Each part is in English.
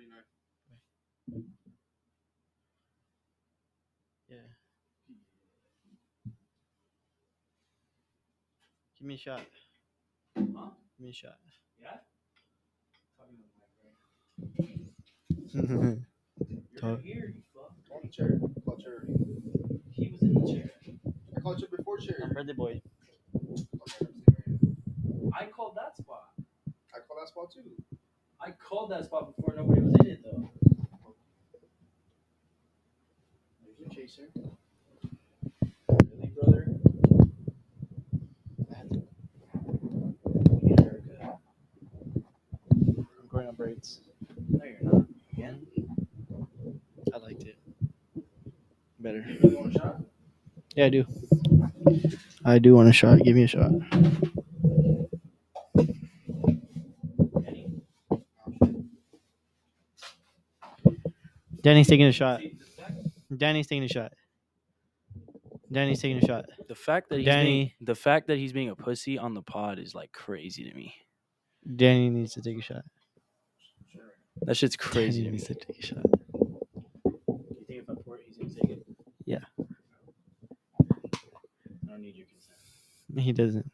39. Yeah. Give me a shot. Huh? Give me a shot. Yeah? Talking to the mic, right? You're Talk. here, you fuck. On the chair. Call chair. He was in the chair. I called chair before chair. I'm birthday boy. I called that spot. I called that spot too. I called that spot before nobody was in it though. There's your chaser. Really, brother? You need a haircut. I'm going on braids. No, you're not. Again? I liked it. Better. You want a shot? Yeah, I do. I do want a shot. Give me a shot. Danny's taking a shot. See, the fact, Danny's taking a shot. Danny's taking a shot. the fact that he's Danny- being, the fact that he's being a pussy on the pod is like crazy to me. Danny needs to take a shot. That shit's crazy Danny to me. needs to take a shot. You think if I pour it, he's gonna take it? Yeah. I don't need your consent. He doesn't.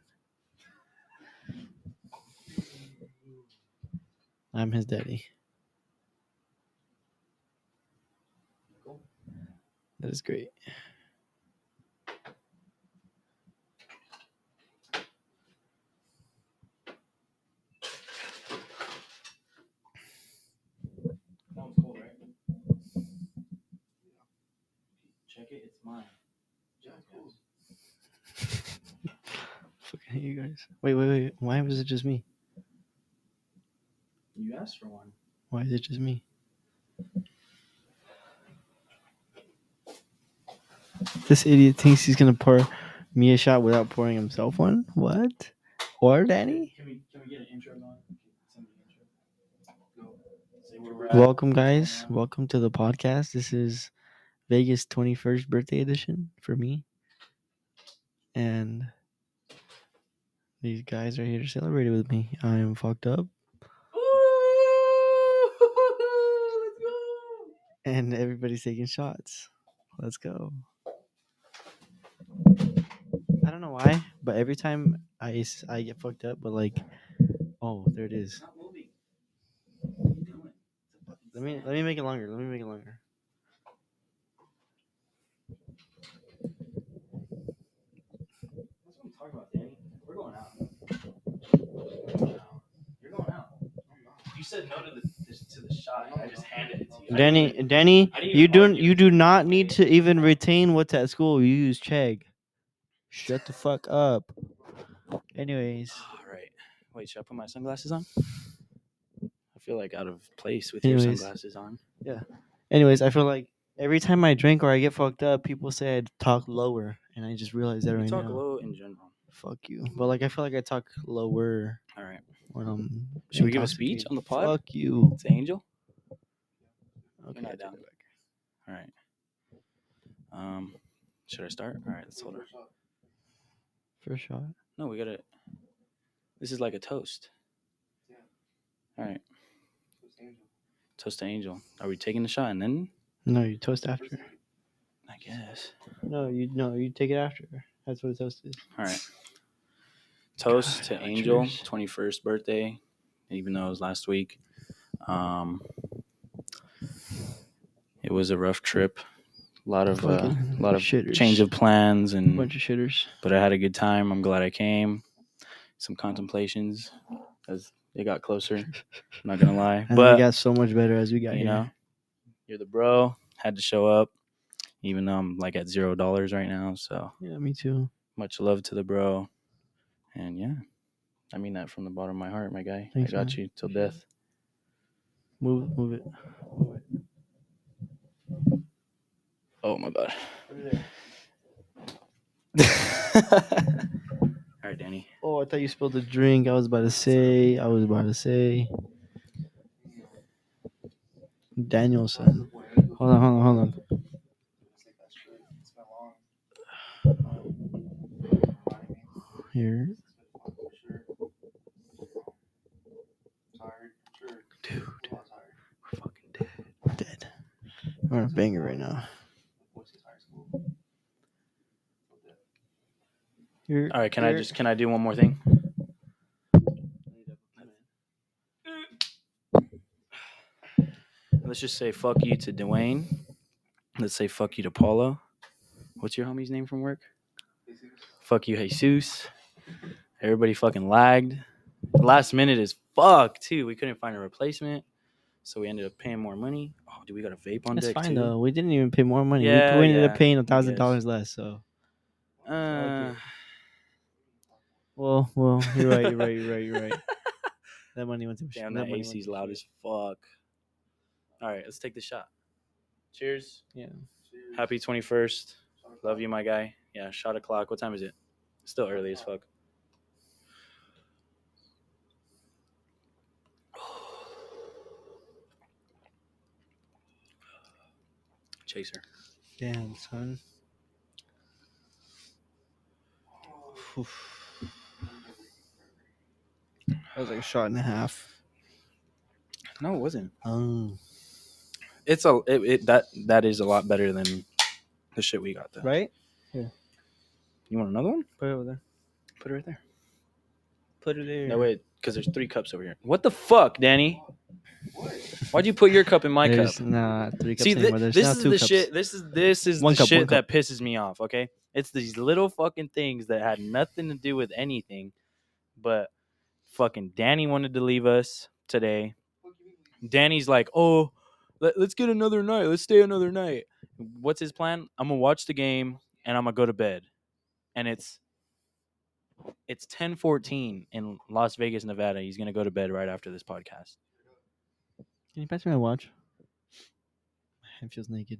I'm his daddy. That is great. That one's cold, right? Check it, it's mine. Yeah. Fucking you guys. Wait, wait, wait. Why was it just me? You asked for one. Why is it just me? This idiot thinks he's gonna pour me a shot without pouring himself one. What? Or Danny? Can we can we get an intro going? Send me an intro. Go. Say where we're at. Welcome, guys. Welcome to the podcast. This is Vegas 21st birthday edition for me. And these guys are here to celebrate it with me. I am fucked up, Ooh, let's go. and everybody's taking shots. Let's go. I don't know why, but every time I I get fucked up, but like, oh, there it is. It's not moving. What are you doing? It's a fucking Let me let me make it longer. Let me make it longer. That's what I'm talking about, Danny. We're going out. We're going out. You're going out. You said no to the to the shot. I just handed it to you. I didn't Danny, Danny, I didn't even you do argue you do not need to even retain what's at school. You use Chegg. Shut the fuck up. Anyways, All right. Wait, should I put my sunglasses on? I feel like out of place with your Anyways. sunglasses on. Yeah. Anyways, I feel like every time I drink or I get fucked up, people say I talk lower, and I just realized that You right talk now. low in general. Fuck you. But like, I feel like I talk lower All right. When I'm. Should we give a speech on the pod? Fuck you. It's Angel. Okay, not I take down. All right. Um, should I start? All right, let's hold her. First shot. No, we gotta. This is like a toast. Yeah. All right, toast to Angel. Are we taking the shot and then? No, you toast after. I guess. No, you no, you take it after. That's what a toast is. All right. Toast God, to Angel, yours. twenty first birthday, even though it was last week. Um, it was a rough trip. A lot of uh, a lot of shitters. change of plans and Bunch of shitters. but I had a good time. I'm glad I came. Some contemplations as it got closer. I'm not gonna lie, but we got so much better as we got you here. know, you're the bro. Had to show up, even though I'm like at zero dollars right now. So Yeah, me too. much love to the bro, and yeah, I mean that from the bottom of my heart, my guy. Thanks, I got man. you till death. Move, move it. Move it. Oh my god. All right, Danny. Oh, I thought you spilled the drink. I was about to say. I was about to say. Danielson. Hold on, hold on, hold on. Here, Tired, sure. dude. I'm tired. We're fucking We're on a banger right now. You're, All right, can I you're- just can I do one more thing? Let's just say fuck you to Dwayne. Let's say fuck you to Paulo. What's your homie's name from work? Fuck you, Jesus. Everybody fucking lagged. Last minute is fuck too. We couldn't find a replacement, so we ended up paying more money. Oh, do we got a vape on That's deck fine too? though. We didn't even pay more money. We- Yeah, we, ended yeah, up paying a thousand dollars less. So, Uh, well, well, you're right. You're right. You're right. You're right. That money went to damn, that that money AC's loud as fuck. All right, let's take the shot. Cheers. Yeah. Happy 21st. Love you, my guy. Yeah, shot o'clock. What time is it? Still early as fuck. Chaser. Damn, son. Oof. That was like a shot and a half. No, it wasn't. Oh. It's a it, it that that is a lot better than the shit we got though. Right? Yeah. You want another one? Put it over there. Put it right there. Put it there. No wait, because there's three cups over here. What the fuck, Danny? Why'd you put your cup in my There's cup? not three cups See, thi- anymore. There's this now is two the cups. shit. This is this is One the cup, shit that pisses me off. Okay, it's these little fucking things that had nothing to do with anything, but fucking Danny wanted to leave us today. Danny's like, oh, let, let's get another night. Let's stay another night. What's his plan? I'm gonna watch the game and I'm gonna go to bed, and it's it's 10:14 in Las Vegas, Nevada. He's gonna go to bed right after this podcast. Can you pass me my watch? My hand feels naked.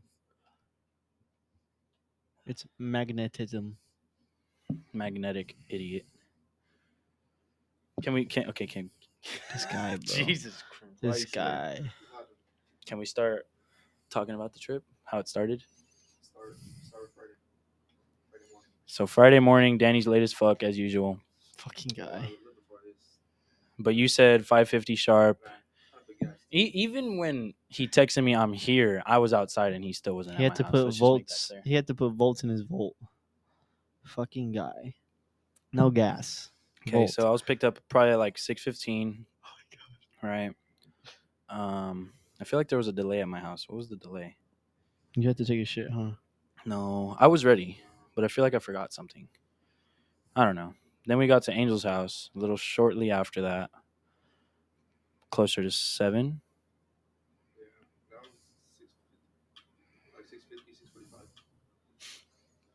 It's magnetism. Magnetic idiot. Can we? Can okay? Can This guy, bro. Jesus Christ. This guy. Can we start talking about the trip? How it started? Start, start Friday. Friday. So Friday morning, Danny's late as fuck as usual. Fucking guy. little before this. But you said 5:50 sharp. Right. Kind of big guys. E- even when he texted me, "I'm here," I was outside and he still wasn't. He at had to house. put Let's just make that volts. He had to put volts in his volt. Fucking guy. No gas. Okay, Volt. so I was picked up probably like 6:15. Oh my god. Right. Um, I feel like there was a delay at my house. What was the delay? You had to take a shit, huh? No, I was ready, but I feel like I forgot something. I don't know. Then we got to Angel's house a little shortly after that, closer to seven. Yeah. Six, like 650, 645.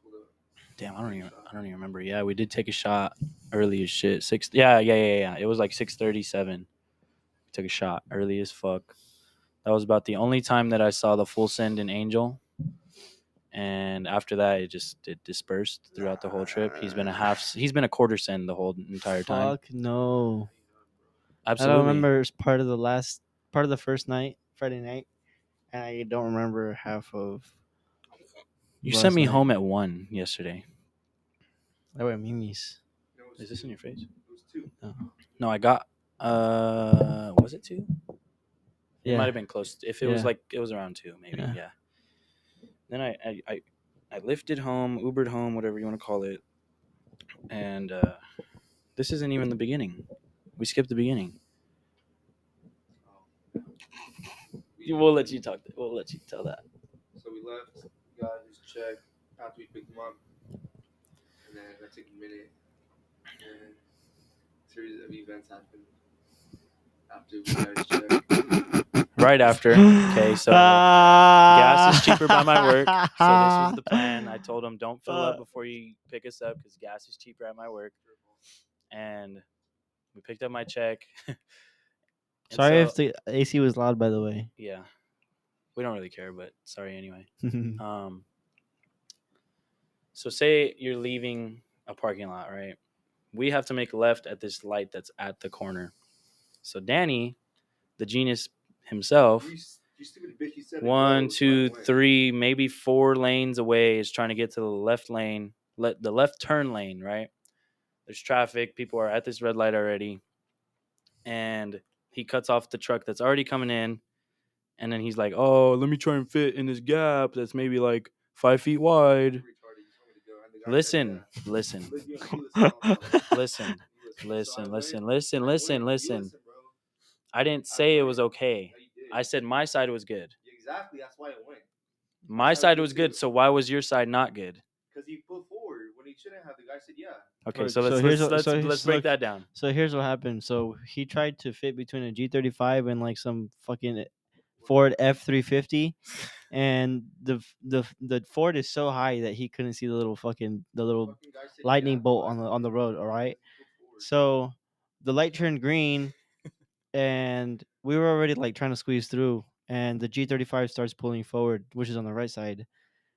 Pulled up. Damn, I don't even I don't even remember. Yeah, we did take a shot early as shit. Six. Yeah, yeah, yeah, yeah. It was like six thirty-seven. Took a shot early as fuck. That was about the only time that I saw the full send in Angel. And after that, it just it dispersed throughout the whole trip. He's been a half. He's been a quarter send the whole entire time. Fuck no. Absolutely. I don't remember it's part of the last part of the first night, Friday night, and I don't remember half of. You sent me night. home at one yesterday. I wear Mimi's. No, it was Is this in your face? It was two. No, I got. Uh, was it two? It might have been close. If it was like it was around two, maybe. Yeah. Yeah. Then I, I I I lifted home, Ubered home, whatever you want to call it, and uh, this isn't even the beginning. We skipped the beginning. We'll let you talk. We'll let you tell that. So we left, got his check after we picked him up, and then that took a minute, and a series of events happened after we got his check. Right after. Okay, so uh, gas is cheaper by my work. So this was the plan. I told him don't fill up uh. before you pick us up because gas is cheaper at my work. And we picked up my check. Sorry so- if the AC was loud, by the way. yeah, we don't really care, but sorry anyway. Um, so say you're leaving a parking lot, right? We have to make left at this light that's at the corner. So Danny, the genius himself, You, you stupid bitch, you said it one, goes two, right way. three, maybe four lanes away is trying to get to the left lane, let the left turn lane, right? There's traffic, people are at this red light already. And he cuts off the truck that's already coming in And then he's like, "Oh, let me try and fit in this gap that's maybe like five feet wide." Retarded, you told me to go, and the guy said, Listen, listen, Look, you- you listen, listen, listen, listen, listen, I listen, went, you listen. bro. I didn't say it was okay. No, you did. I said my side was good. exactly. That's why it went. My side was good. So why was your side not good? Because he put forward when he shouldn't have. The guy said, "Yeah." Okay, so so let's here's let's what- let's, so let's break look, that down. So here's what happened. So he tried to fit between a G35 and like some fucking Ford F350, and the the the Ford is so high that he couldn't see the little fucking the little Fucking guy said, lightning "Yeah." bolt on the on the road. All right. So the light turned green, and we were already like trying to squeeze through, and the G35 starts pulling forward, which is on the right side,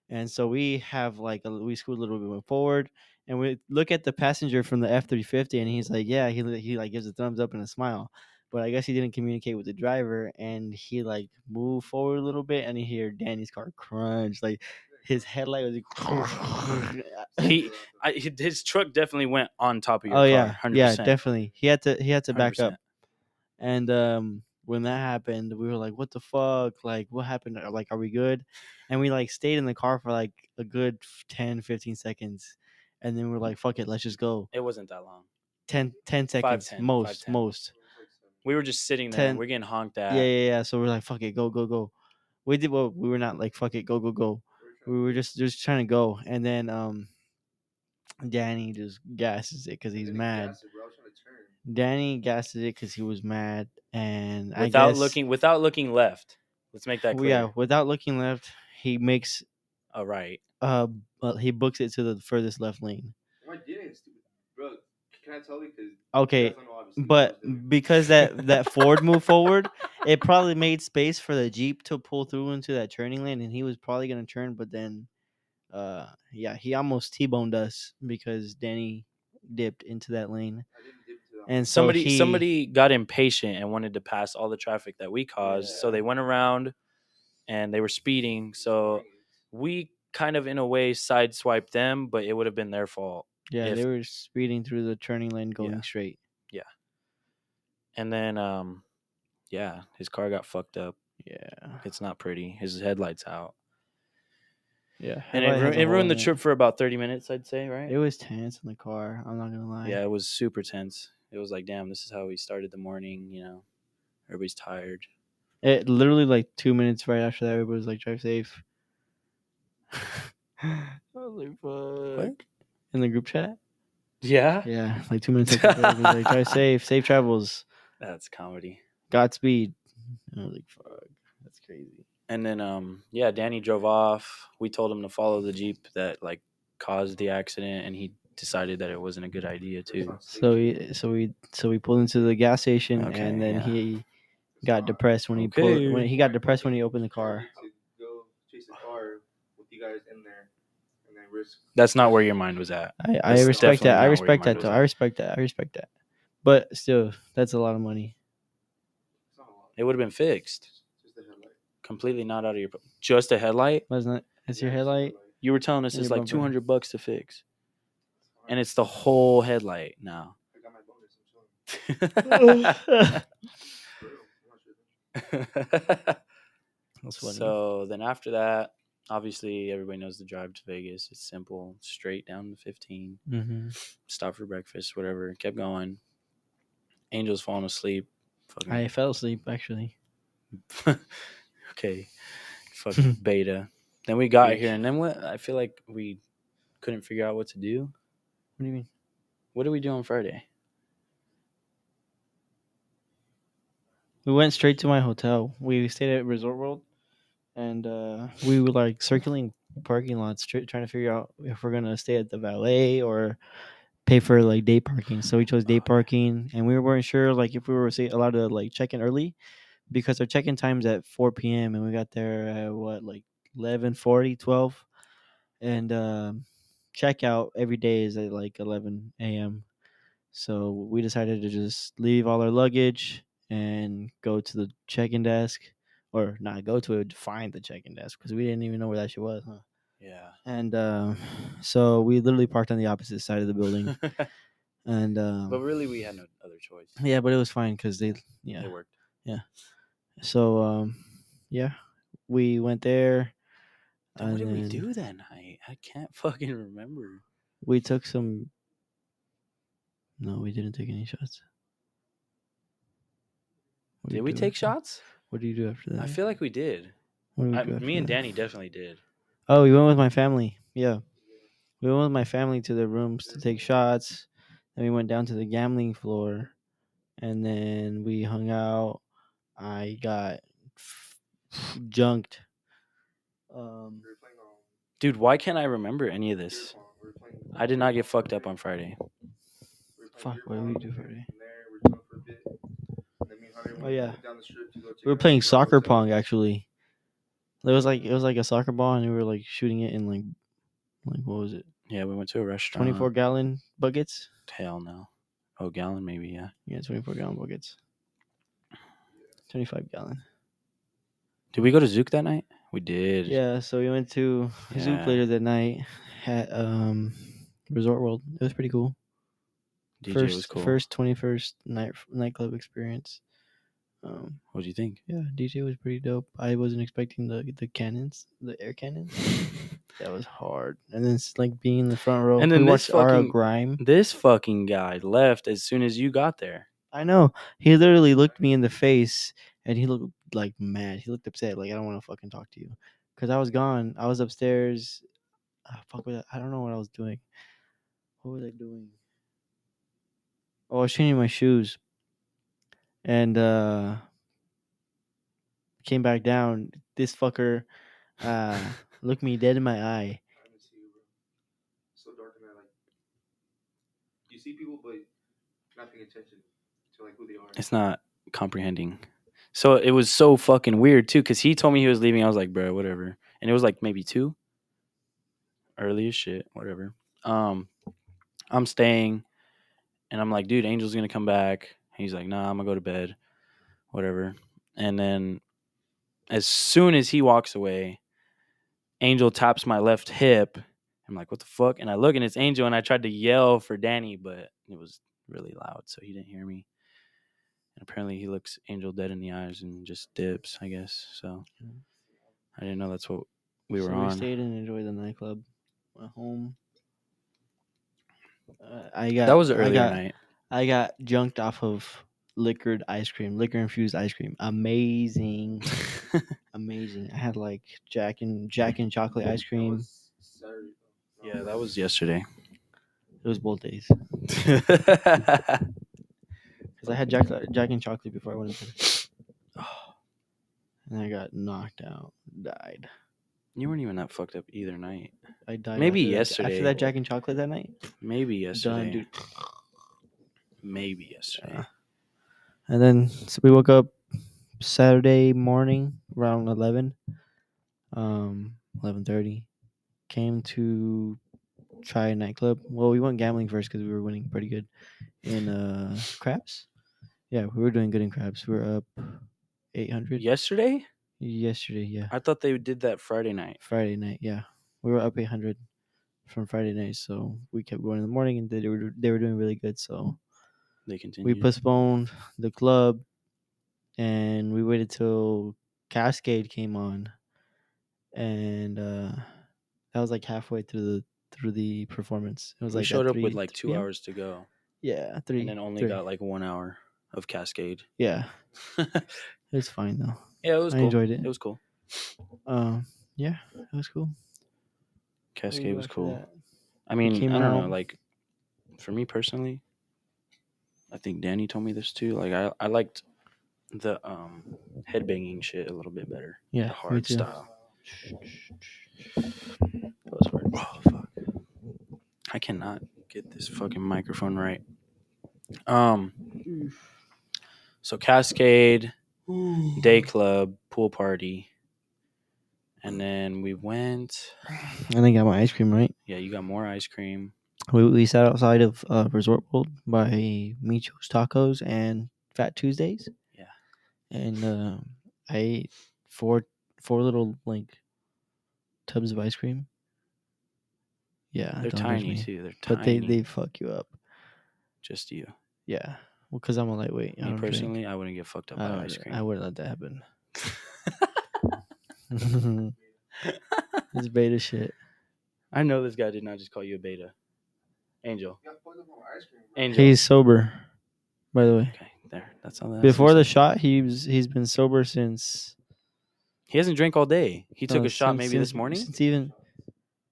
and so we have like a, we scoot a little bit forward, and we look at the passenger from the F350, and he's like, yeah, he he like gives a thumbs up and a smile. But I guess he didn't communicate with the driver, and he like moved forward a little bit, and he hear Danny's car crunch, like his headlight was. He, I, his truck definitely went on top of your oh car. yeah, 100%. yeah, definitely. He had to he had to back 100%. up. And um, when that happened, we were like, "What the fuck? Like, what happened? Like, are we good?" And we like stayed in the car for like a good f- 10, 15 seconds, and then we're like, "Fuck it, let's just go." It wasn't that long. 10, 10 seconds, 10, most, 5, 10. most. We were just sitting there. Ten- and we're getting honked at. Yeah, yeah, yeah. So we're like, "Fuck it, go, go, go." We did what we were not like, "Fuck it, go, go, go." We were just just trying to go, and then um, Danny just gasses it because he's mad. Danny gassed it because he was mad, and I Without guess, looking, without looking left. Let's make that clear. yeah, without looking left, he makes All right. uh, uh he books it to the furthest left lane. No, I didn't, stupid. Bro, can I tell you? Because Okay, but because that that Ford moved forward, it probably made space for the Jeep to pull through into that turning lane, and he was probably gonna turn, but then, uh, yeah, he almost t-boned us because Danny dipped into that lane, and so Somebody he, somebody got impatient and wanted to pass all the traffic that we caused. So they went around and they were speeding. So we kind of in a way sideswiped them, but it would have been their fault. yeah, if- they were speeding through the turning lane going Yeah. straight. Yeah. And then um yeah, his car got fucked up. Yeah, It's not pretty. His headlights out. yeah, And it, ru- it ruined the trip for about 30 minutes, I'd say, right? It was tense in the car. I'm not gonna lie. yeah, it was super tense. It was like, damn, this is how we started the morning, you know. Everybody's tired. It literally like two minutes right after that, everybody was like, "Drive safe." I was like, "Fuck." In the group chat. Yeah? Yeah, like two minutes after that, like, "Drive safe, safe travels, That's comedy. Godspeed." I was like, "Fuck, that's crazy." And then um yeah, Danny drove off. We told him to follow the Jeep that like caused the accident and he decided that it wasn't a good idea too. So we, so we, so we pulled into the gas station, Okay, and then yeah. he got depressed when he pulled. When he got depressed when he opened the car. To go chase the car with you guys in there, and then risk. That's not where your mind was at. I, I respect that. I not where your respect that though. I respect that. I respect that. But still, that's a lot of money. It's not a lot. It would have been fixed. Just the headlight. Completely not out of your just a headlight. Wasn't it? It's your Yeah, just the headlight. You were telling us it's like two hundred bucks to fix. It's And it's the whole headlight now. I got my bonus. I'm chilling. For real. I'm not tripping. That's funny. So then after that, obviously everybody knows the drive to Vegas. It's simple, straight down to 15. hmm Stop for breakfast, whatever. Kept going. Angel's falling asleep. Fucking I fell asleep actually. okay. Fucking beta. Then we got Bitch. here, and then what? I feel like we couldn't figure out what to do. What do you mean? What do we do on Friday? We went straight to my hotel. We stayed at Resort World, and uh, we were like circling parking lots, tr- trying to figure out if we're gonna stay at the valet or pay for like day parking. So we chose day parking, and we weren't sure like if we were say, allowed to like check in early because our check-in time's at 4 p.m. and we got there at what like 11:40, 12, and um, checkout every day is at like 11 a.m. So we decided to just leave all our luggage and go to the check-in desk, or not go to it, find the check-in desk because we didn't even know where that shit was, huh? Yeah. And um, so we literally parked on the opposite side of the building, and um, but really, we had no other choice. yeah, but it was fine because they, yeah, It worked. Yeah. So um, yeah, we went there. What did we do that night? I can't fucking remember. We took some. No, we didn't take any shots. What Did we take after- shots? What do you do after that? I feel like we did. We I, me and that? Danny definitely did. Oh, we went with my family. Yeah. We went with my family to the rooms to take shots. Then we went down to the gambling floor. And then we hung out. I got junked. Um, We were playing Dude, why can't I remember any of this? pong. We were playing I did not get fucked up on Friday. We were playing Fuck, what did we do Friday? We were chilling for a bit. And then me and Hunter Oh, yeah. down the strip to go check we were playing soccer pong actually. It was like it was like a soccer ball and we were like shooting it in like like what was it? Yeah, we went to a restaurant. Twenty four gallon buckets? Hell no. Oh, gallon maybe, yeah. Yeah, twenty four gallon buckets. Twenty five gallon. Did we go to Zouk that night? We did. Yeah, so we went to Yeah. later that night at um Resort World. It was pretty cool. DJ first was cool. first twenty first night nightclub experience. Um What do you think? yeah, DJ was pretty dope. I wasn't expecting the the cannons, the air cannons. that was hard. And then it's like being in the front row. And then we this fucking- Grime. This fucking guy left as soon as you got there. I know. He literally looked me in the face and he looked like mad. He looked upset, like I don't want to fucking talk to you. Cause I was gone. I was upstairs. Ah, fuck with I don't know what I was doing. What was I doing? Oh, I was changing my shoes. And uh came back down. This fucker uh looked me dead in my eye. I didn't see you, bro. So dark in there, like you see people, but not paying attention to like who they are. It's not comprehending. So it was so fucking weird too, because he told me he was leaving. I was like, bro, whatever. And it was like maybe two. Early as shit, whatever. Um, I'm staying, and I'm like, dude, Angel's gonna come back. He's like, nah, I'm gonna go to bed, whatever. And then, as soon as he walks away, Angel taps my left hip. I'm like, what the fuck? And I look, and it's Angel, and I tried to yell for Danny, but it was really loud, so he didn't hear me. And apparently, he looks Angel dead in the eyes and just dips. I guess so. I didn't know that's what we were so on. we stayed and enjoyed the nightclub. Went home. Uh, I got that was an I earlier got, night. I got junked off of liquored ice cream, liquor infused ice cream. Amazing, amazing. I had like Jack and Jack and chocolate ice cream. was Saturday, though. yeah, that was yesterday. It was both days because I had Jack Jack and chocolate before I went into and I got knocked out, died. you weren't even that fucked up either night. I died. Maybe after that- yesterday. after that Jack and chocolate that night. Maybe yesterday. Done, dude. Maybe yesterday. Yeah. And then so we woke up Saturday morning around eleven, um, eleven thirty. Came to try a nightclub. Well, we went gambling first because we were winning pretty good in uh craps. Yeah, we were doing good in craps. We were up eight hundred Yesterday? yesterday. Yeah, I thought they did that Friday night. Friday night. Yeah, we were up eight hundred from Friday night. So we kept going in the morning, and they were they were doing really good. So They continued. we postponed the club and we waited till cascade came on and uh that was like halfway through the through the performance it was we like showed up with like two 3 hours to go, yeah three and then only three. got like one hour of Cascade. yeah yeah, it was fine though Yeah, it was I cool. enjoyed it. It was cool. um yeah it was cool Cascade was cool. that, I mean, I don't know. Like, for me personally, I think Danny told me this too. Like, I I liked the um headbanging shit a little bit better. yeah the me hard too. style. that was hard Oh fuck! I cannot get this fucking microphone right. Um. So Cascade, Day Club, pool party, and then we went. and i got my ice cream right Yeah, you got more ice cream. we, we sat outside of uh, resort world by micho's tacos and fat tuesdays Yeah. and uh, I ate four four little like tubs of ice cream. Yeah, They're don't tiny too. They're tiny. but they they fuck you up. just you. Yeah, well, cause I'm a lightweight. I Me don't drink. personally, I wouldn't get fucked up I, by don't- ice cream. I wouldn't let that happen. it's beta shit. I know this guy did not just call you a beta. Angel. You got fucked up on ice cream, bro. Angel. He's sober, by the way. okay, there. That's all that. Before the shot, he was he's been sober since. he hasn't drank all day. He took no, a shot since- maybe since- this morning. Since even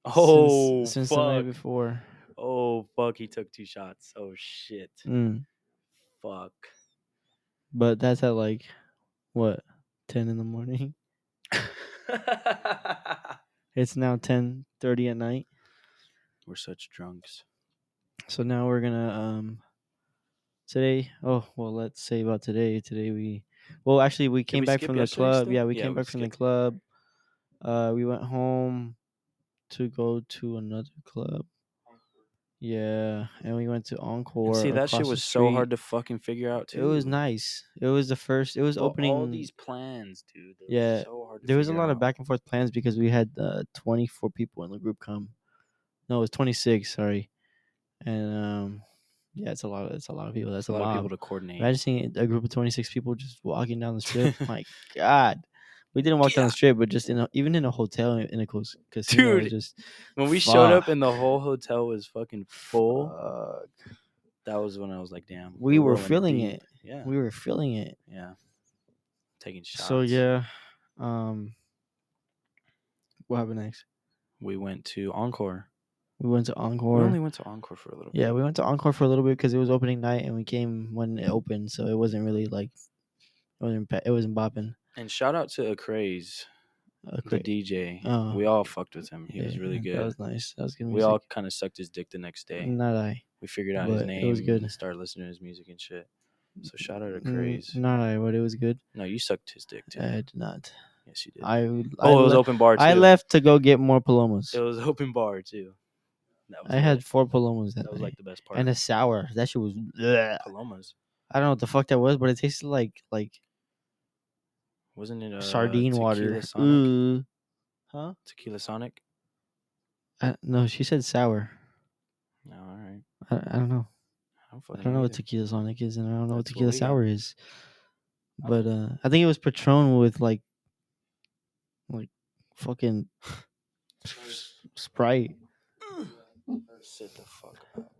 oh, since, since the night before. Oh fuck! He took two shots. Oh shit! Mm. Fuck. But that's at like what ten in the morning. It's now ten thirty at night. We're such drunks. So now we're gonna um today. Oh well, let's say about today. Today we well actually we came we back from the club. still? Yeah, we Yeah, came we back from the club. Uh, we went home to go to another club. Yeah, and we went to Encore. And see, that shit was so hard to fucking figure out too. It was nice. It was the first. It was But opening. all these plans, dude. Yeah, so there was a lot of back and forth plans because we had uh, 24 people in the group come. No, it was 26. Sorry, and um, yeah, it's a lot. Of, it's a lot of people. That's It's a lot of people to coordinate. Imagine seeing a group of 26 people just walking down the strip. My God. We didn't walk down the strip, but just in a, even in a hotel in a casino, it Dude, just when we showed up and the whole hotel was fucking full, fuck. that was when I was like, "Damn." we we're were feeling deep. it. Yeah, We were feeling it. yeah. Taking shots. So yeah, um, what happened next? we went to Encore. We went to Encore. We only went to Encore for a little. Yeah, we went to Encore for a little bit because it was opening night, and we came when it opened, so it wasn't really like it wasn't it wasn't bopping. And shout out to Acraze, Uh, the. DJ. Oh. we all fucked with him. He was really good. That was nice. That was good. we all kind of sucked his dick the next day. not I. We figured out his name. it was good. And started listening to his music and shit. So shout out to Mm, Craze. Not I, but it was good. No, you sucked his dick too. I did not. yes, you did. I oh, I, it was le- open bar too. I left to go get more palomas. It was open bar too. That was I had four palomas that, that was like the best part. and a sour. That shit was. bleh. Palomas. I don't know what the fuck that was, but it tasted like like Wasn't it uh, sardine water. Sonic? Ooh. Huh? Tequila Sonic. I, no, she said sour. No, all right. I, I don't know. I don't, I don't know what either. tequila sonic is, and I don't know what That's what tequila got. sour is. But uh I think it was Patron with like, like, fucking Sprite. Sit the fuck up.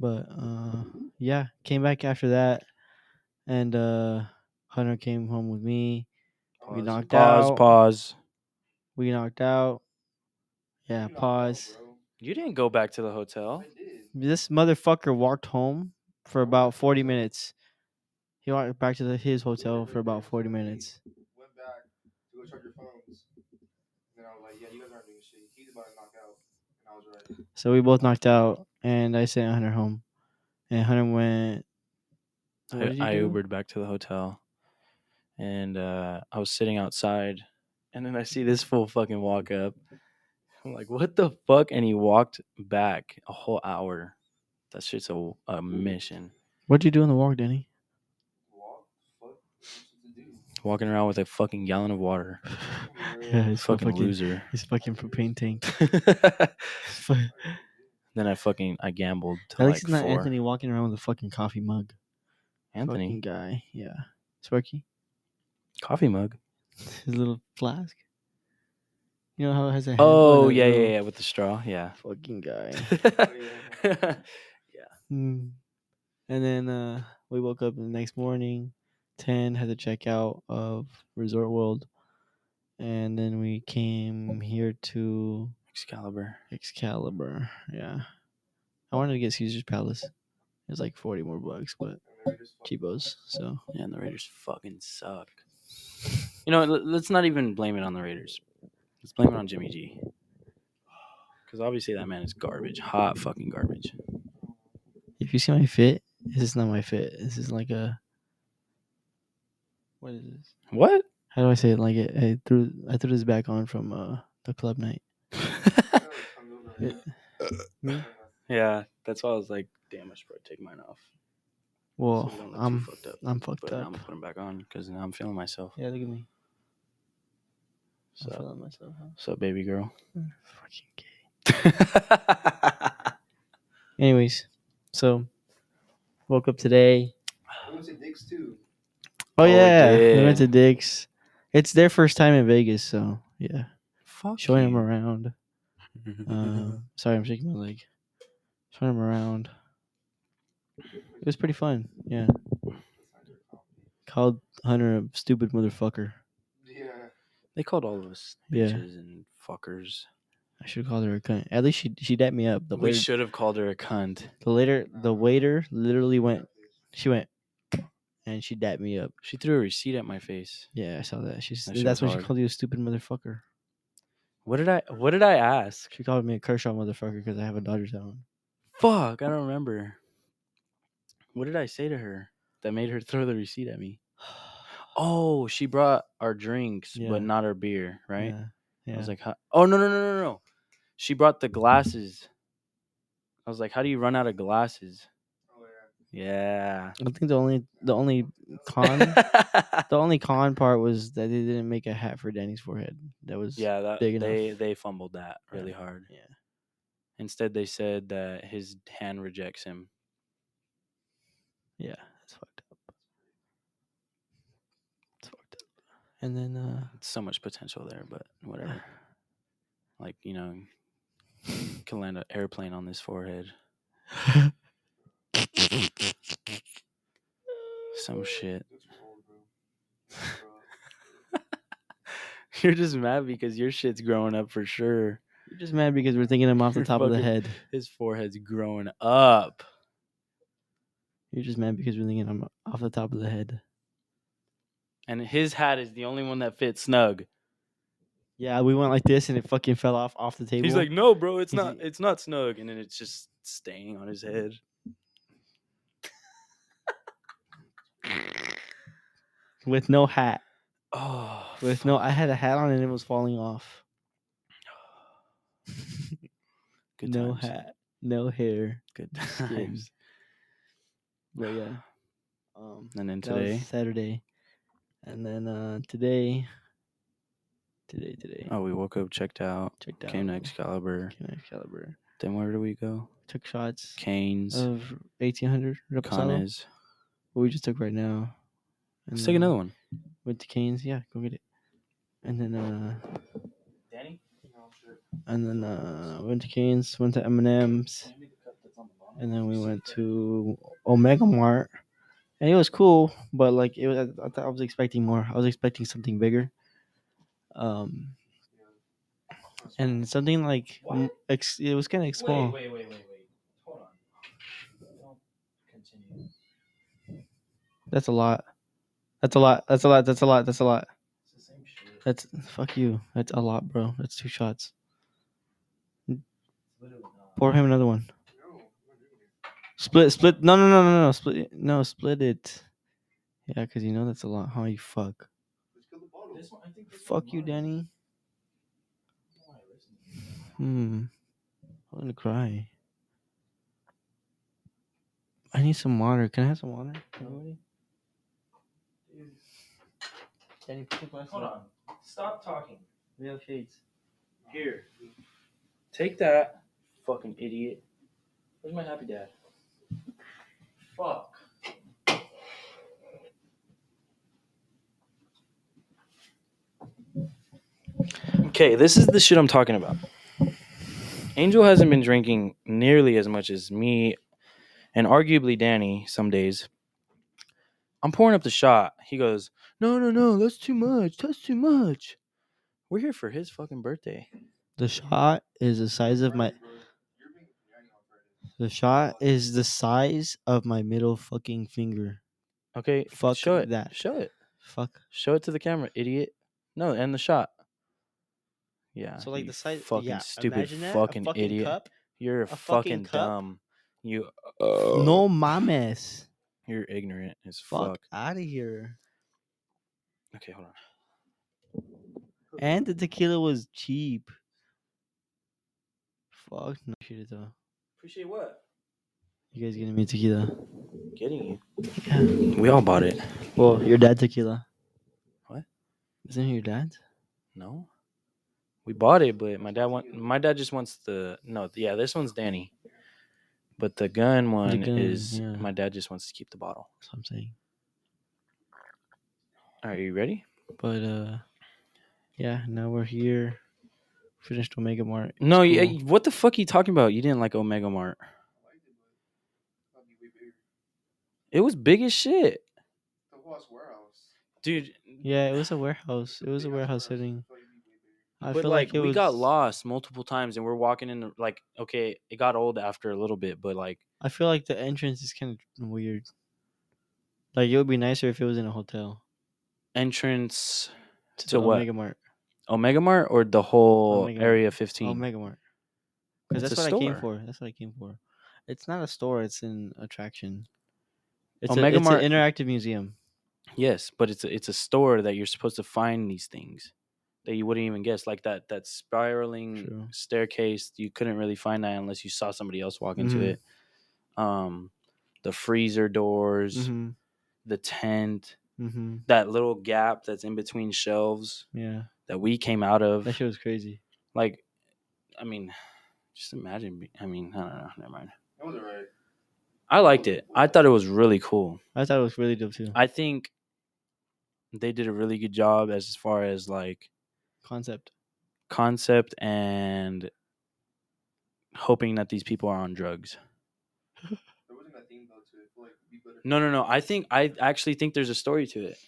But uh yeah, came back after that, and uh Hunter came home with me. We knocked Pause. out. Pause. We knocked out. Yeah, You knocked out, pause. You didn't go back to the hotel. I did. This motherfucker walked home for about forty minutes. He walked back to the, his hotel for about forty minutes. Went back to go charge your phones. Then I was like, yeah, you guys aren't doing shit. He's about to knock out. And I was right. So we both knocked out, and I sent Hunter home, and Hunter went. What did you I, I? Ubered back to the hotel, and uh, I was sitting outside, and then I see this fool fucking walk up. I'm like, "What the fuck?" And he walked back a whole hour. That shit's a, a mission. What'd you do in the walk, Danny? Walk. Fuck. What's to do? Walking around with a fucking gallon of water. Yeah, he's fucking, fucking loser. He's fucking propane tank. then I fucking I gambled At till least like it's not four. Anthony walking around with a fucking coffee mug. Anthony, Fucking guy, yeah. Sparky, coffee mug. his little flask. You know how it has a. handle Oh a yeah, yeah, yeah, with the straw. Yeah. Fucking guy. yeah. Mm. And then uh, we woke up the next morning, ten had to check out of Resort World, and then we came here to Excalibur. Excalibur. Yeah, I wanted to get Caesar's Palace. It was like forty more bucks, but And they're just fucking- cheapos. So Yeah, and the Raiders fucking suck. You know, let- let's not even blame it on the Raiders. Let's blame it on Jimmy G. Because obviously that man is garbage. Hot fucking garbage. if you see my fit, this is not my fit. This is like a. What is this? What? How do I say it? Like it, I threw I threw this back on from uh the club night. Yeah. Me? yeah, that's why I was like, damn, I should probably take mine off. Well, so we don't look too I'm fucked up. I'm fucked But up. I'm putting them back on because now I'm feeling myself. Yeah, look at me. I'm feeling myself. Huh? so baby girl. Fucking gay. Anyways, so woke up today. We went to Dick's too. Oh, Oh, we yeah, we went to. Dick's. It's their first time in Vegas, so yeah, Fuck showing them around. Uh, sorry, I'm shaking my leg. Showing them around. It was pretty fun. Yeah, called Hunter a stupid motherfucker. Yeah. they called all of us Yeah. bitches and fuckers. I should have called her a cunt. At least she she dapped me up. The we waiter, should have called her a cunt. the later the waiter literally went. She went, and she dapped me up. She threw a receipt at my face. Yeah, I saw that. She's That that's when she called you a stupid motherfucker. What did I? What did I ask? She called me a Kershaw motherfucker because I have a Dodgers hat on. Fuck, I don't remember. What did I say to her that made her throw the receipt at me? Oh, she brought our drinks, Yeah. but not our beer, right? Yeah. yeah. I was like, how? oh no no no no no! She brought the glasses. I was like, how do you run out of glasses? Oh yeah. Yeah. I think the only the only con the only con part was that they didn't make a hat for Danny's forehead. That was yeah, that big enough. they they fumbled that Yeah. really hard. Yeah. Instead, they said that his hand rejects him. Yeah, it's fucked up. It's fucked up. And then uh so much potential there, but whatever. Like you know, can land an airplane on this forehead. Some shit. That's cold, bro. Bro. You're just mad because your shit's growing up for sure. you're just mad because we're thinking him off the top of the fucking- head. His forehead's growing up. You're just mad because we're thinking I'm off the top of the head. And his hat is the only one that fits snug. Yeah, we went like this and it fucking fell off off the table. He's like, "No, bro, it's He's not. like- It's not snug." And then it's just staying on his head. with no hat. Oh, With no I had a hat on and it was falling off. good no times. hat. No hair. Good Skin. times. But yeah. Um And then that was today, Saturday. And then uh today today today oh, we woke up, checked out, checked out came to Excalibur. Came to Excalibur. Then where do we go? Took shots Canes, of eighteen hundred Reposado. Canes. What we just took right now. And Let's take another one. Went to Canes, yeah, go get it. And then uh Danny, and then uh went to Canes, went to M&M's, and then we went to Omega Mart. And it was cool, but like it was I, thought I was expecting more. I was expecting something bigger. Um and something like ex- it was kind of small. wait, wait, wait, wait. Hold on. Continue. That's a lot. That's a lot. That's a lot. That's a lot. That's a lot. It's the same shit. That's fuck you. That's a lot, bro. That's two shots. Pour him another one. No, I'm not doing it. Split, split. No, no, no, no, no. Split. it. No, split it. Yeah, because you know that's a lot. Huh? You fuck. Let's kill the bottle. This one, I think Fuck you. Danny. Hmm. I'm gonna cry. I need some water. Can I have some water? Anybody? Danny, put the glass Hold on. Stop talking. We have shades. Here. Take that. Fucking idiot. Where's my happy dad? Fuck. Okay, this is the shit I'm talking about. Angel hasn't been drinking nearly as much as me and arguably Danny some days. I'm pouring up the shot. He goes, No, no, no, that's too much. That's too much. We're here for his fucking birthday. The shot is the size of my. You're being Danny on Friday. The shot is the size of my middle fucking finger. Okay, Fuck show it. that. Show it. Fuck. Show it to the camera, idiot. No, and the shot. Yeah. So like the size. Fucking yeah, stupid that, fucking, fucking idiot. cup. You're a fucking, fucking dumb. You. No oh. mames. You're ignorant as Fuck fuck. out of here. Okay, hold on. And the tequila was cheap. Fuck no shit though. Appreciate what? You guys getting me tequila? Getting you. Yeah. We all bought it. Well, your dad tequila. What? Isn't it your dad? No. We bought it, but my dad want my dad just wants the no, yeah, this one's Danny. But the gun one gun, is yeah. my dad just wants to keep the bottle. That's what I'm saying. Are you ready? But uh, yeah. Now we're here. Finished Omega Mart. It No, was you, cool. Uh, what the fuck are you talking about? You didn't like Omega Mart. It, but it'd be way bigger. It was big as shit, The whole ass warehouse. dude. Yeah, it was a warehouse. It was a warehouse setting. I thought it'd be way bigger. I but feel like, like, it we was. got lost multiple times, and we're walking in. the- Like, okay, it got old after a little bit, but like, I feel like the entrance is kind of weird. Like it would be nicer if it was in a hotel. entrance To, To what? Omega Mart. Omega Mart or the whole Omega Area 15. Omega Mart. Because that's what I came for. That's what I came for. It's not a store. It's an attraction. It's, Omega a, it's Mart- an interactive museum. Yes, but it's a, it's a store that you're supposed to find these things that you wouldn't even guess, like that that spiraling True. staircase. You couldn't really find that unless you saw somebody else walk into Mhm. it. Um, the freezer doors, Mm-hmm. the tent, Mm-hmm. that little gap that's in between shelves Yeah, that we came out of. that shit was crazy. like, I mean, just imagine. be- I mean, I don't know. Never mind. That was alright. I liked it. I thought it was really cool. I thought it was really dope too. I think they did a really good job as far as like Concept. concept and hoping that these people are on drugs. There wasn't a theme though to it. Like we better. No, no, no. I think I actually think there's a story to it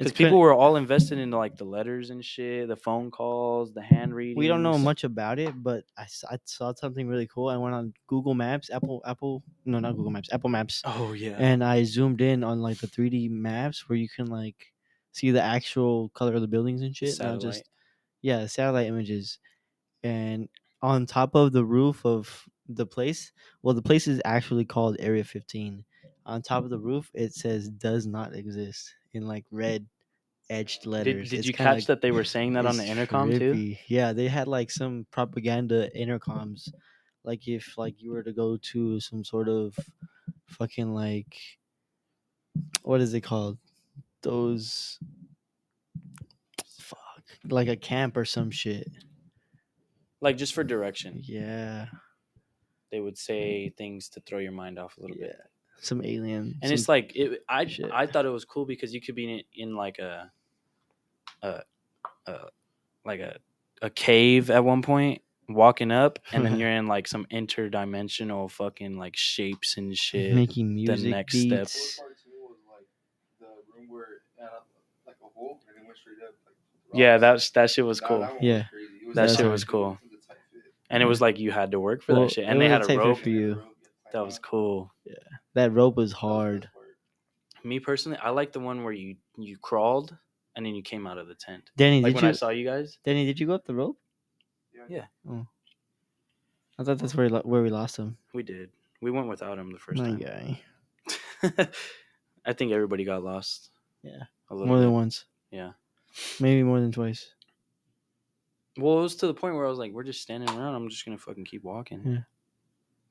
because people were all invested in like the letters and shit, the phone calls, the hand reading. We don't know much about it, but I, s- I saw something really cool. I went on Google Maps, Apple, Apple, no, not Google Maps, Apple Maps, Oh yeah. and I zoomed in on like the 3D maps where you can like see the actual color of the buildings and shit. Not just yeah, satellite images, and on top of the roof of the place, well, the place is actually called Area 15. On top of the roof, it says "does not exist" in like red edged letters. Did, did you catch that they were saying that on the intercom too? Yeah, they had like some propaganda intercoms. Like if like you were to go to some sort of fucking like what is it called? Those fuck like a camp or some shit. Like just for direction, Yeah. they would say things to throw your mind off a little Yeah. bit. Some alien. And some- it's like it, I shit. I thought it was cool because you could be in, in like a, a, a like a a cave at one point walking up and then you're in like some interdimensional fucking like shapes and shit. making music the next step. Beats. worst part to me was like the room where it had a- like a hole and it went straight up. Like, Yeah, rocks. that's that shit was cool. Yeah. crazy. It was That shit was cool. it was a tight fit. And it was like you had to work for Well, that shit. And they had a tight rope. for you. That was cool. Yeah, that rope was That was the hard. Me personally, I like the one where you you crawled and then you came out of the tent. Danny, Like did when I you saw you guys. Danny, did you go up the rope? Yeah. Oh, I thought that's where we where we lost him. We did. We went without him the first My time. guy. I think everybody got lost. Yeah. A little More than once. Yeah. Maybe more than twice. Well, it was to the point where I was like, we're just standing around. I'm just gonna fucking keep walking. Yeah.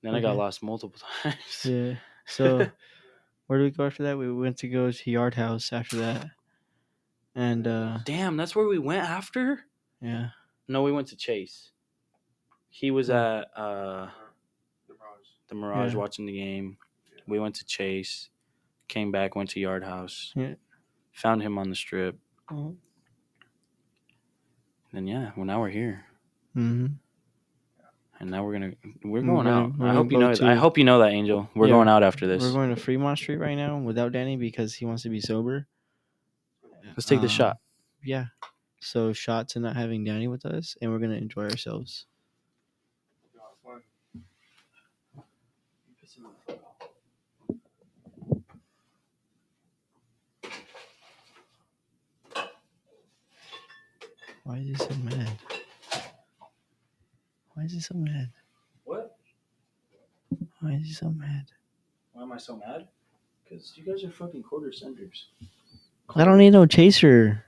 Then I got lost multiple times. Yeah. So where do we go after that? We went to go to Yard House after that. And uh Damn, that's where we went after. yeah. No, we went to Chase. He was Oh. at uh, The Mirage. the Mirage Yeah. watching the game. We went to Chase. Came back, went to Yard House. Yeah. Found him on the strip. Mm-hmm. And yeah, well now we're here. hmm And now we're gonna we're We're going gonna- out. we're I hope you know. to- I hope you know that, Angel. We're Yeah, going out after this. We're going to Fremont Street right now without Danny because he wants to be sober. Let's take the Um, shot. Yeah. So shot to not having Danny with us and we're gonna enjoy ourselves. Yeah, it's fun. Why is he so mad? Why is he so mad? What? Why is he so mad? Why am I so mad? Because you guys are fucking quarter centers. I don't need no chaser.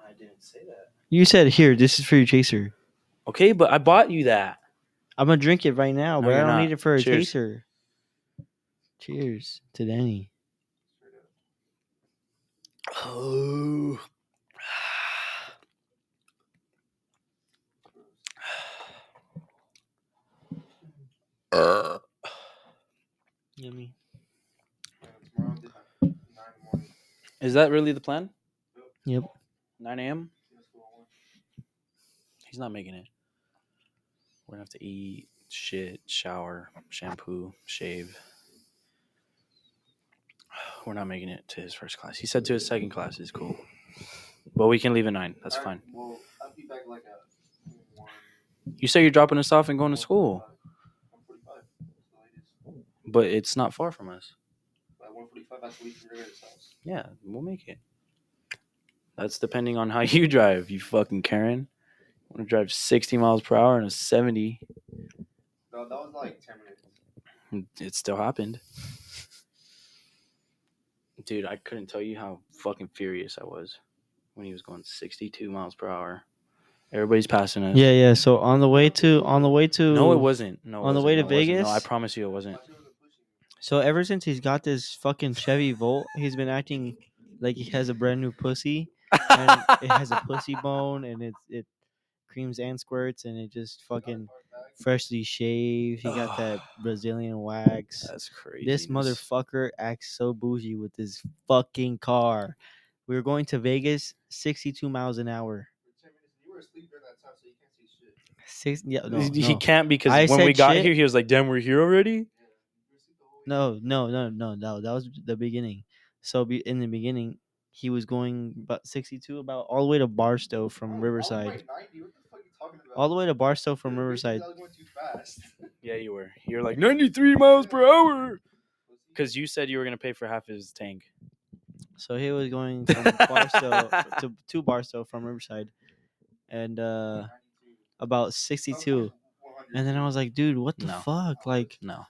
I didn't say that. You said here, this is for your chaser. Okay, but I bought you that. I'm gonna drink it right now, No, but I you're don't not. need it for a Cheers. chaser. Cheers to Danny. Oh. Yummy. Yeah, tomorrow I'm at nine in the Uh, morning. Is that really the plan? Yep. 9 a.m. Let's go on. He's not making it. We're gonna have to eat, shit, shower, shampoo, shave. We're not making it to his first class. He said to his second class is cool, but we can leave at nine. That's All right, fine. Well, I'll be back like a. You say you're dropping us off and going to school, 145. That's the latest. But it's not far from us. By 145, I have to leave Rivera's house. Yeah, we'll make it. That's depending on how you drive, you fucking Karen. Want to drive 60 miles per hour and a 70? No, that was like 10 minutes. It still happened. Dude, I couldn't tell you how fucking furious I was when he was going 62 miles per hour. Everybody's passing us. Yeah, yeah. So on the way to on the way to No, it wasn't. No, it On the wasn't. way to No. Vegas? No, I promise you it wasn't. So ever since he's got this fucking Chevy Volt, he's been acting like he has a brand new pussy, and it has a pussy bone, and it's it creams and squirts, and it just fucking freshly shaved. He got that Brazilian wax. That's crazy. This motherfucker acts so bougie with his fucking car. We were going to Vegas, 62 miles an hour. For 10 minutes. You were asleep during that time, so you can't see shit. Six, yeah, no, he can't because I when we got shit. here, he was like, "Damn, we're here already." Yeah. You were asleep the whole way. No, no, no, no, no. That was the beginning. So be, in the beginning, he was going about 62, about all the way to Barstow from Oh, all Riverside. the way 90? What the fuck are you talking about? All the way to Barstow from You're Riverside. I was going too fast. Yeah, you were. You're like 93 miles per hour because you said you were gonna pay for half his tank. So he was going from Barstow to, to Barstow from Riverside, and uh, about 62. And then I was like, dude, what the No. fuck? Like, No,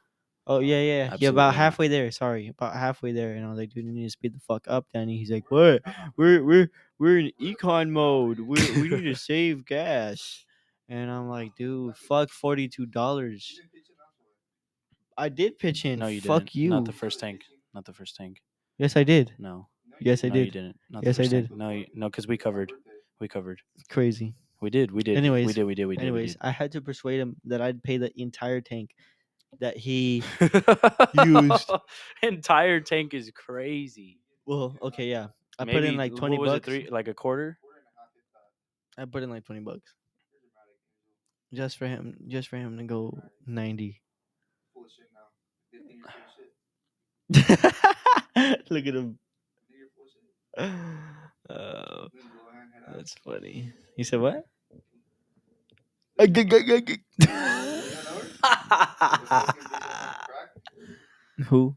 oh yeah, yeah, yeah, Absolutely about halfway there. Sorry, about halfway there. And I was like, dude, you need to speed the fuck up, Danny. He's like, what? We're we're we're in econ mode. We we need to save gas. And I'm like, dude, fuck forty two dollars. You didn't pitch it afterward. I did pitch in. no, you fuck didn't. you. Not the first tank. Not the first tank. yes, I did. No, Yes, I no, you did. didn't. Not Yes, I first tank. did. No, you, no, because we covered. We covered. Crazy. We did. We did. we Anyways, did. We did. We did. Anyways, I had to persuade him that I'd pay the entire tank that he used. Entire tank is crazy. well, okay, yeah. I put in like twenty bucks. three, like a quarter. Quarter and a half, if that. I put in like twenty bucks. You're dramatic, Angel. Just for him just for him to go ninety. Full of shit now. Good thing you're full of shit. Look at him. Good thing you're full of shit. Lindsay Lohan that's funny. You said what? You don't know her? The fucking bitch that crack? Who?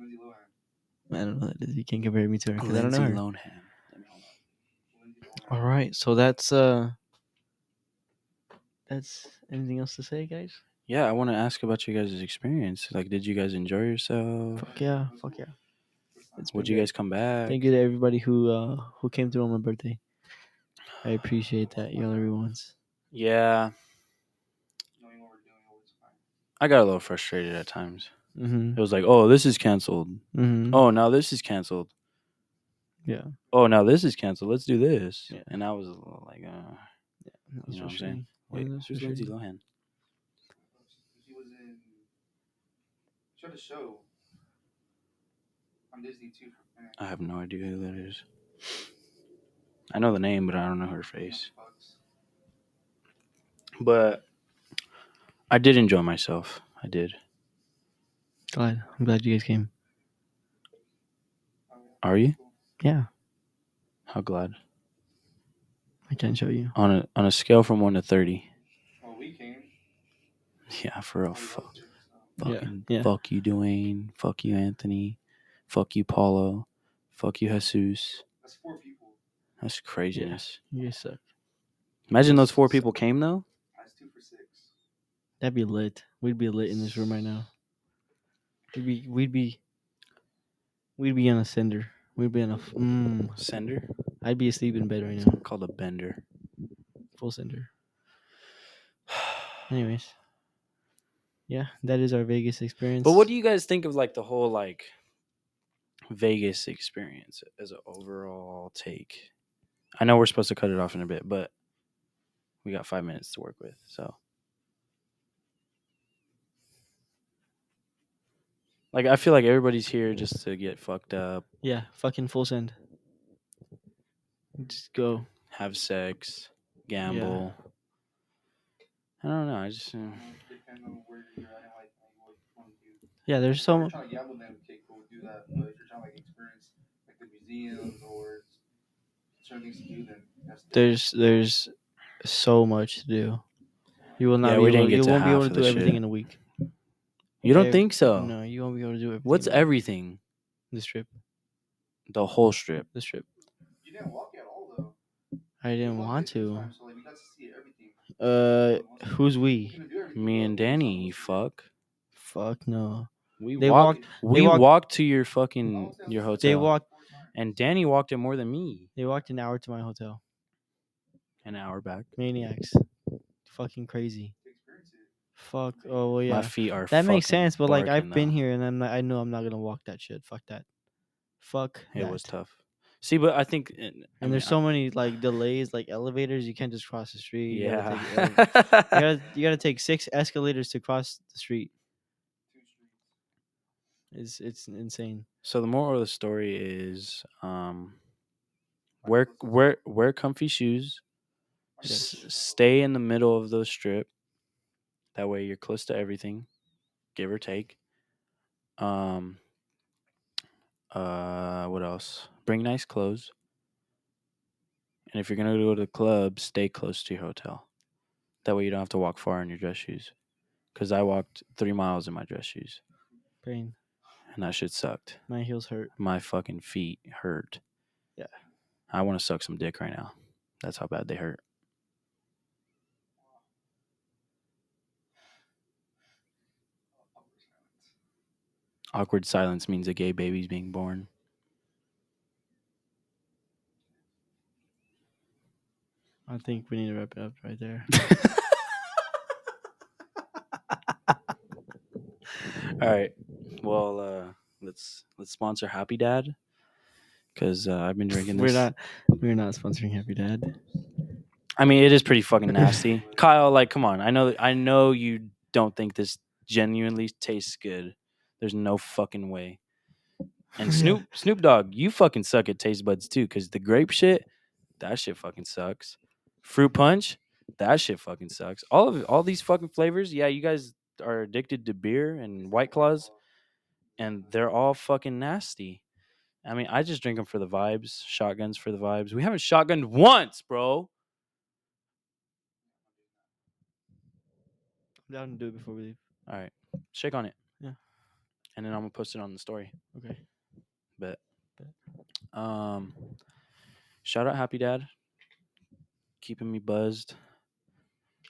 Lohan. I don't know that is. You can't compare me to her because I don't know her. Lohan. Let me hold on. Lindsay Lohan. All right, so that's uh, that's anything else to say, guys? Yeah, I want to ask about you guys' experience. Like, did you guys enjoy yourself? Fuck yeah, fuck yeah. It's Would you guys come back? Thank you to everybody who uh who came through on my birthday. I appreciate that. Y'all are ones. Yeah, Knowing what we're doing always fine. I got a little frustrated at times. Mm-hmm. It was like, oh, this is canceled. Mm-hmm. Oh, now this is canceled. Yeah. Oh, now this is canceled. Let's do this. Yeah. And I was a little like, uh, That you know what I'm saying? Yeah, wait, that's who's Lindsay. Lohan? She was in. She had a show on Disney too. For. I have no idea who that is. I know the name, but I don't know her face. But I did enjoy myself. I did. Glad. I'm glad you guys came. Are you? Yeah. How glad? I can't show you. On a on a scale from one to thirty. Well, we came. Yeah, for real. Fuck, loved her, so. Yeah, yeah. fuck you, Dwayne. Fuck you, Anthony. Fuck you, Paulo. Fuck you, Jesus. That's four people. That's craziness. You suck. Imagine those four people came though. That's two for six. That'd be lit. We'd be lit in this room right now. We'd be we'd be we'd be on a cinder. We'd be on a mm, Sender I'd be asleep in bed right now. called a bender. Full cinder. Anyways. Yeah, that is our Vegas experience. But what do you guys think of like the whole like Vegas experience as an overall take? I know we're supposed to cut it off in a bit, but we got five minutes to work with. So, like, I feel like everybody's here just to get fucked up. Yeah, fucking full send. Just go. have sex, gamble. I don't know. I just uh, Depends on where you're at and like, like what you want to do. Yeah, there's If so you're trying to gamble, then okay, cool, do that. But if you're trying to like experience like the museums or certain things to do, then that's different. there's there's so much to do. You will not Yeah, be we able, didn't get you to won't be able half to of do the everything shit. in a week. You don't Ev- think so? No, you won't be able to do it. What's in a week. everything? the strip? The whole strip. The strip. You didn't walk at all though. I didn't want to. time, so, like, we got to see everything. Uh, who's we? couldn't do everything, Me and Danny. You fuck. Fuck no. We They walked. walked- we walked- walked to your fucking your hotel. They walked- and Danny walked it more than me. They walked an hour to my hotel. An hour back. Maniacs. Fucking crazy. To experience it. Fuck. Oh well, My yeah. feet are. That makes sense, but like I've been though. here and I'm not, I know I'm not gonna walk that shit. Fuck that. Fuck. It was tough. See, but I think. uh, I mean, And there's I- so many like delays, like elevators. You can't just cross the street. You gotta take Yeah. you gotta, you gotta take six escalators to cross the street. It's it's insane. so the moral of the story is, um, wear wear wear comfy shoes. S- stay in the middle of the strip. That way you're close to everything, give or take. Um. Uh, what else? Bring nice clothes. And if you're gonna go to the club, stay close to your hotel. That way you don't have to walk far in your dress shoes. Cause I walked three miles in my dress shoes, Pain. and that shit sucked. My heels hurt. My fucking feet hurt. Yeah. I want to suck some dick right now. That's how bad they hurt. Awkward silence means a gay baby's being born. I think we need to wrap it up right there. All right. Well, uh, let's let's sponsor Happy Dad because uh, I've been drinking this. we're not we're not sponsoring Happy Dad. I mean, it is pretty fucking nasty. Kyle, like, come on. I know. I know you don't think this genuinely tastes good. There's no fucking way. And Snoop Snoop Dogg, you fucking suck at taste buds too, because the grape shit, that shit fucking sucks. Fruit punch, that shit fucking sucks. All of all these fucking flavors, yeah, you guys are addicted to beer and White Claws, and they're all fucking nasty. I mean, I just drink them for the vibes, shotguns for the vibes. We haven't shotgunned once, bro. I'm down to do it before we leave. All right, shake on it. Yeah. and then I'm gonna post it on the story. Okay. But Um, shout out Happy Dad, keeping me buzzed.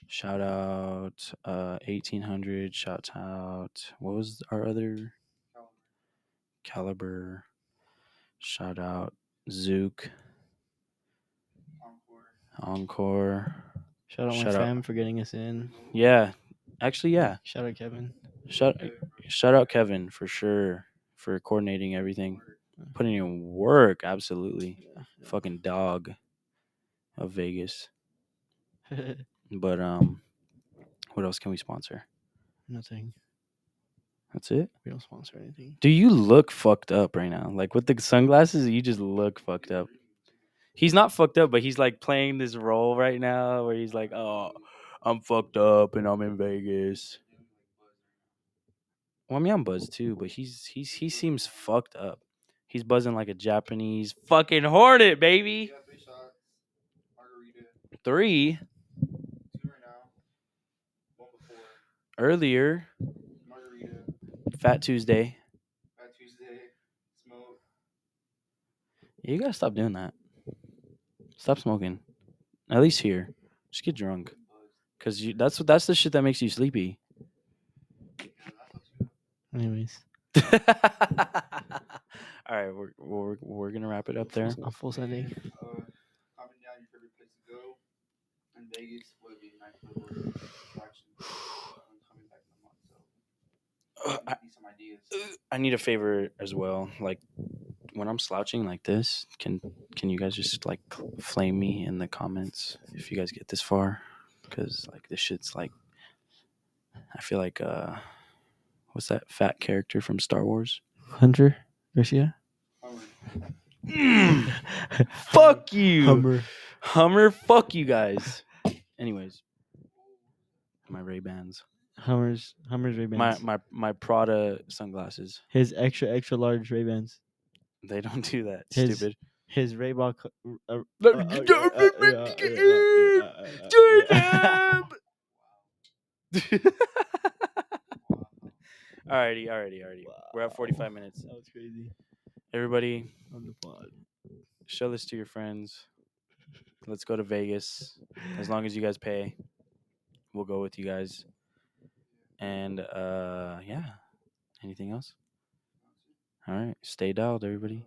Shout out uh 1800. Shout out what was our other caliber? Shout out Zouk Encore. Encore. Shout out my out- fam for getting us in. Yeah, actually, yeah. Shout out Kevin. Shout shout out Kevin for sure for coordinating everything, putting in work. Absolutely, fucking dog of Vegas. But um, what else can we sponsor? Nothing. That's it. We don't sponsor anything. Do you look fucked up right now? Like with the sunglasses, you just look fucked up. He's not fucked up, but he's like playing this role right now where he's like, "Oh, I'm fucked up and I'm in Vegas." Well, I mean, I'm buzzed too, but he's he's he seems fucked up. He's buzzing like a Japanese fucking hornet, baby. got three shots. Three Two right now. One before. earlier, Margarita. Fat Tuesday. Fat Tuesday. Smoke. You gotta stop doing that. Stop smoking. At least here, just get drunk, cause you, that's what that's the shit that makes you sleepy. Anyways, All right, we're, we're we're gonna wrap it up there. a full Sunday. Uh, comment down your favorite place to go in Vegas. What would be a nice little attraction? I'm coming back in a month, so Uh, I, give me some ideas. I need a favor as well. Like when I'm slouching like this, can can you guys just like flame me in the comments if you guys get this far? Because like this shit's like, I feel like uh, what's that fat character from Star Wars? Hunter Garcia. Mm. fuck you, Hummer. Hummer. Fuck you guys. Anyways, my Ray Bans, Hummers. Hummers Ray Bans. my my my Prada sunglasses. His extra extra large Ray Bans. They don't do that. His- Stupid. His. Uh, uh, Alrighty, alrighty, alrighty. Wow. We're at 45 minutes. That was crazy. Everybody, on the pod. show this to your friends. Let's go to Vegas. As long as you guys pay, we'll go with you guys. And uh yeah, anything else? All right, stay dialed, everybody.